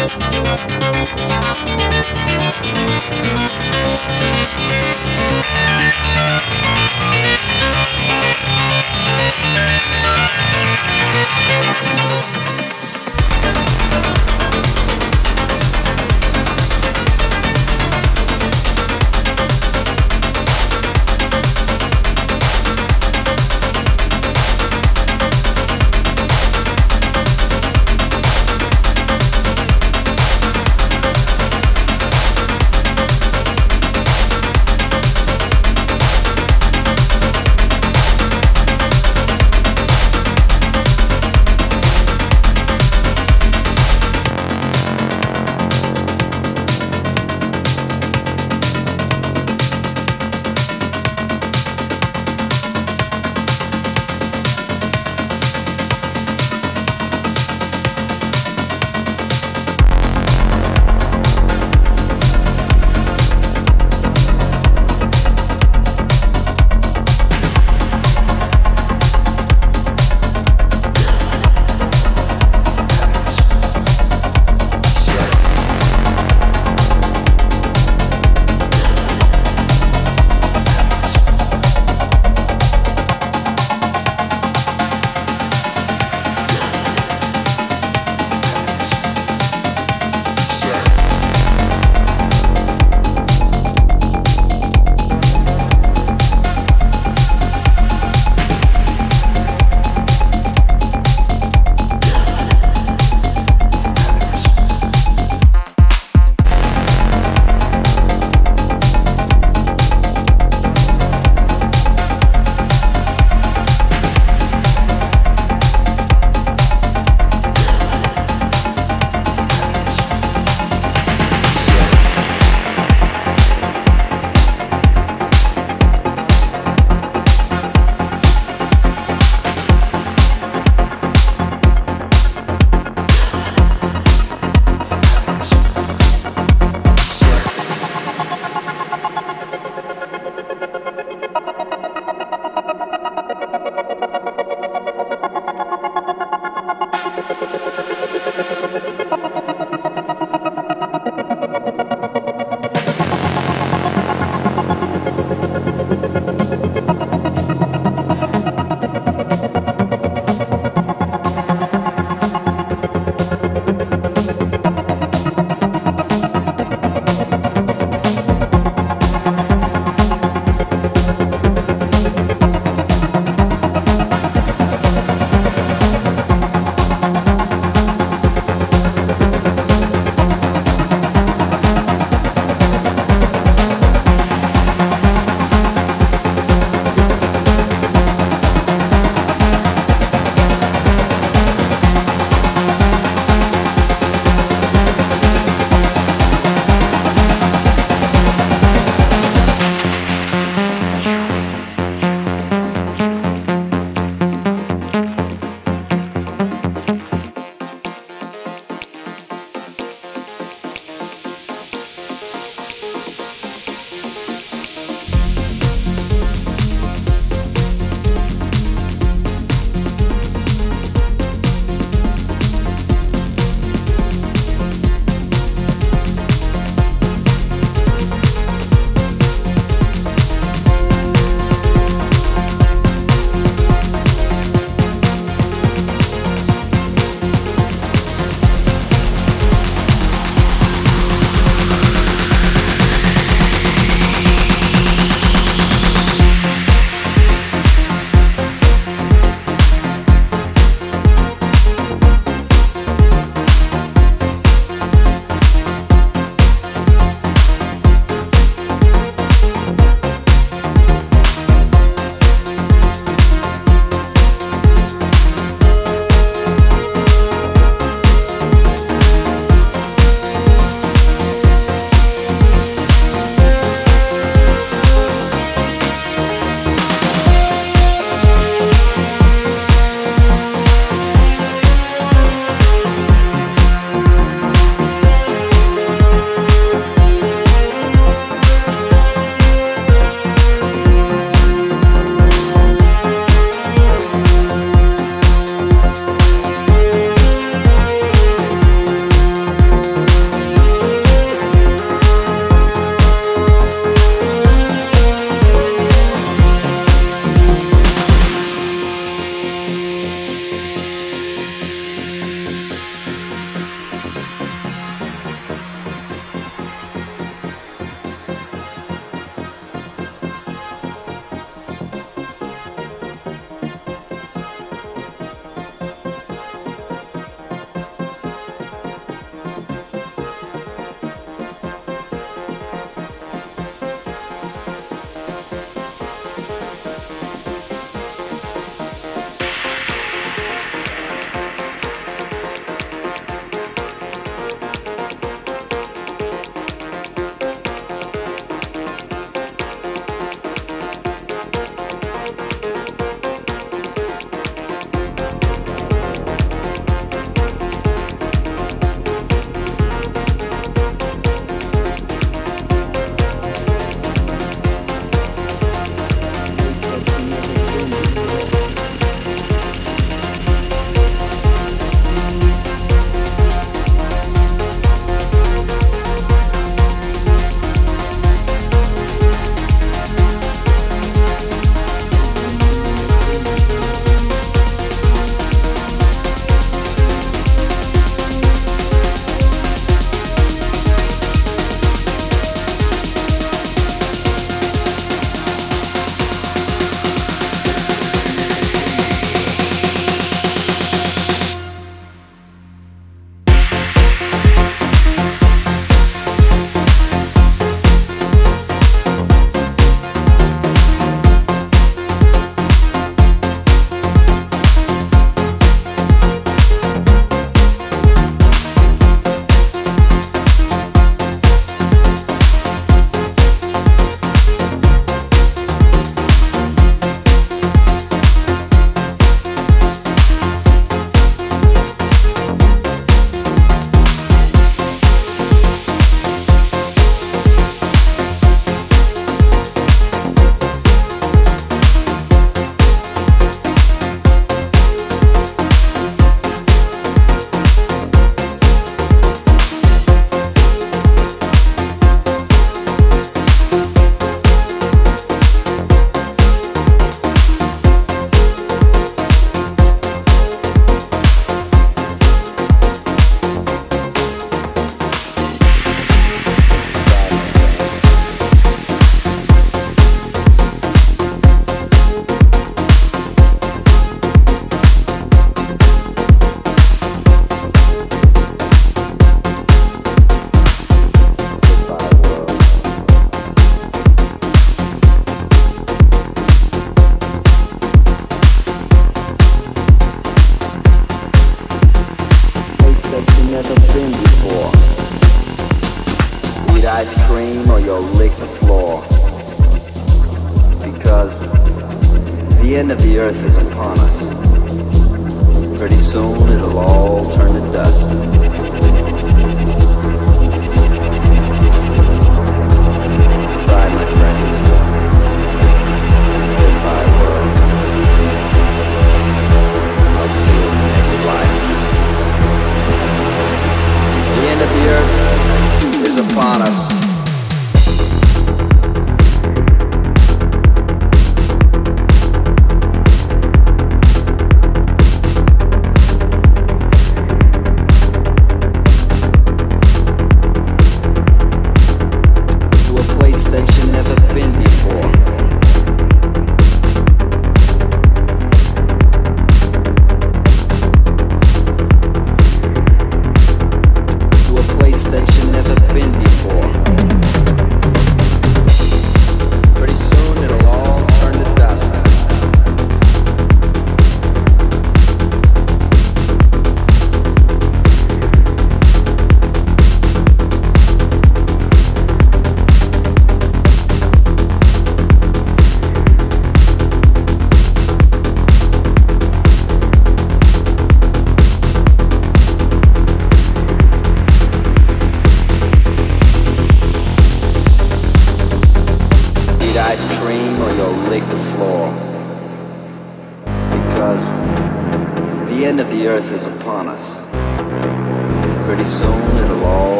Música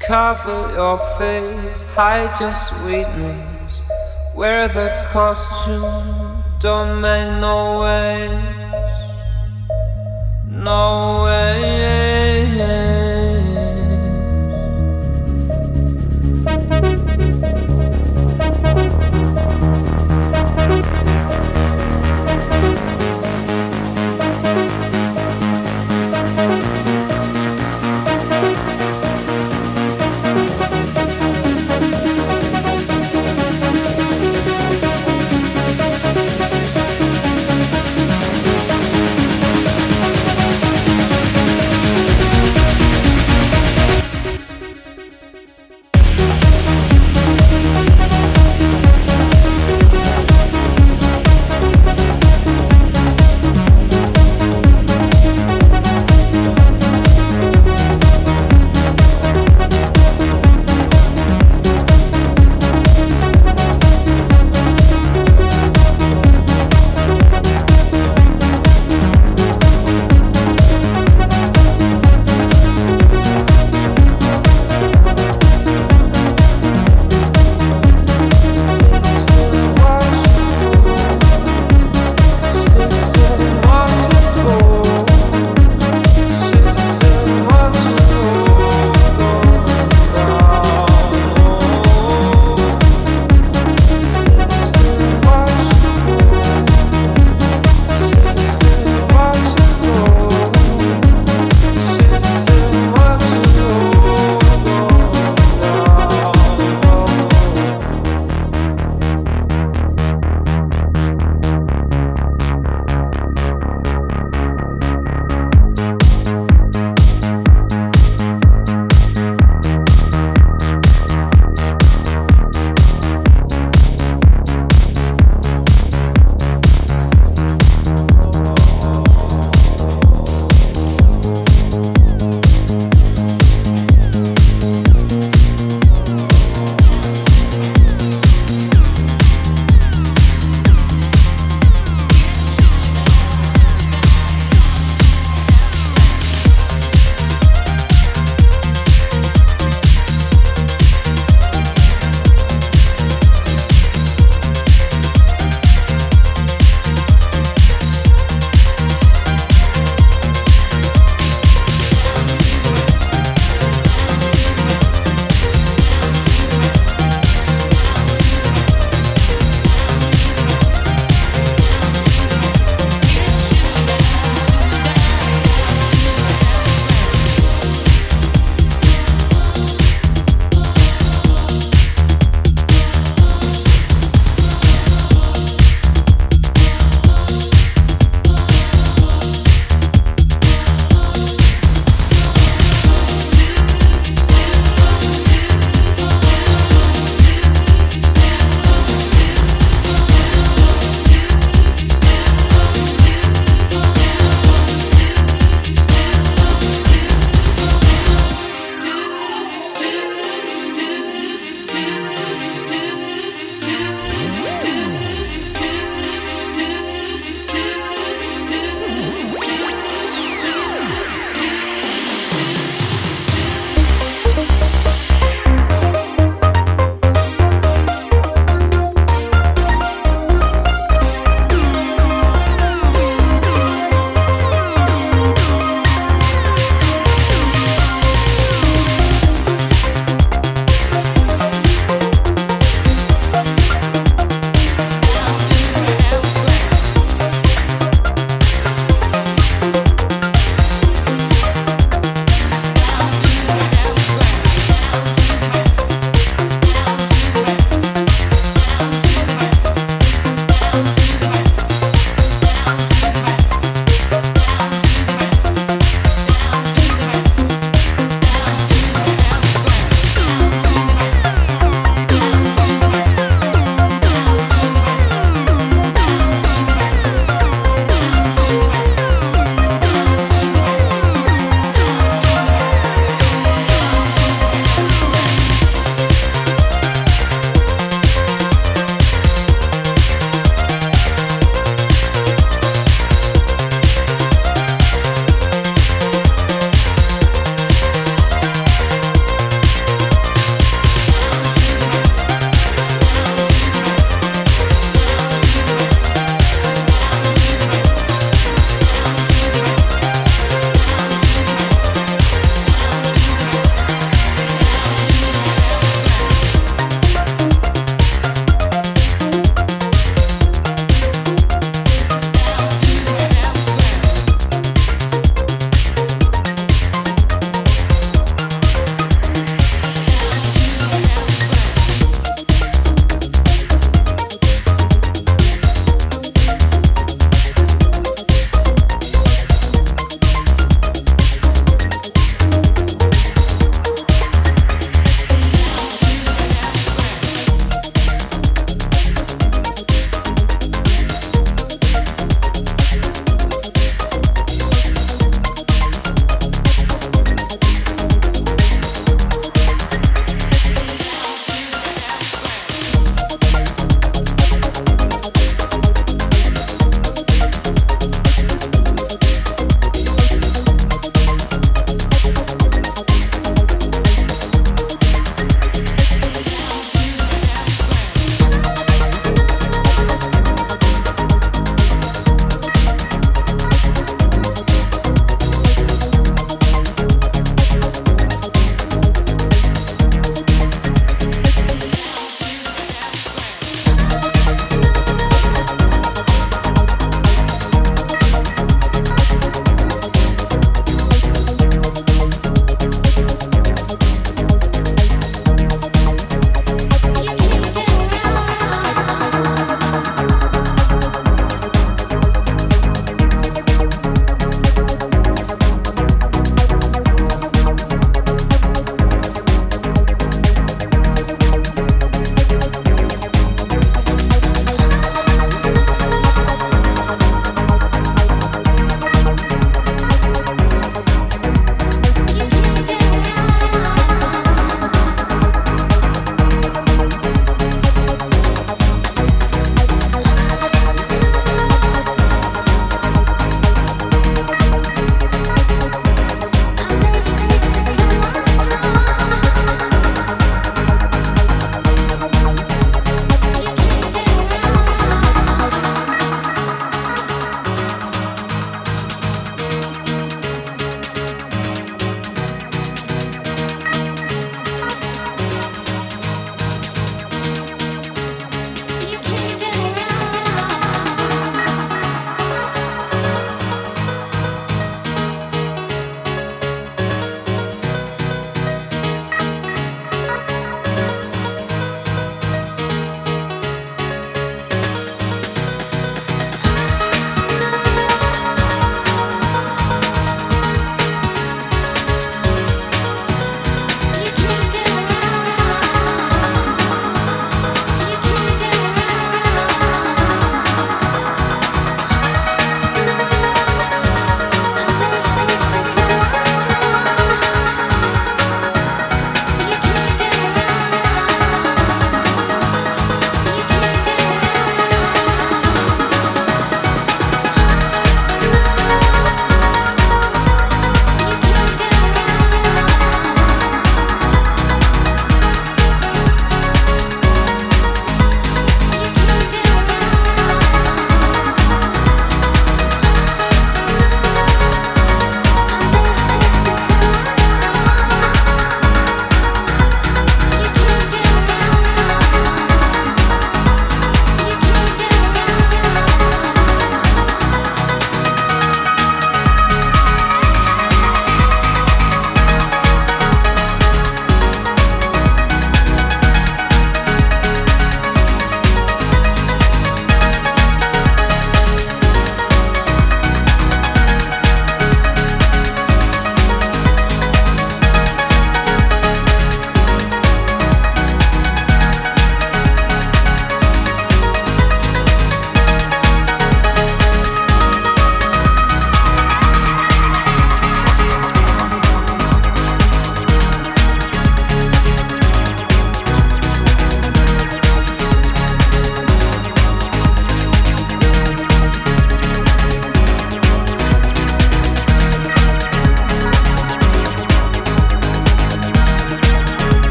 Cover your face, hide your sweetness. Wear the costume, don't make no waves. No.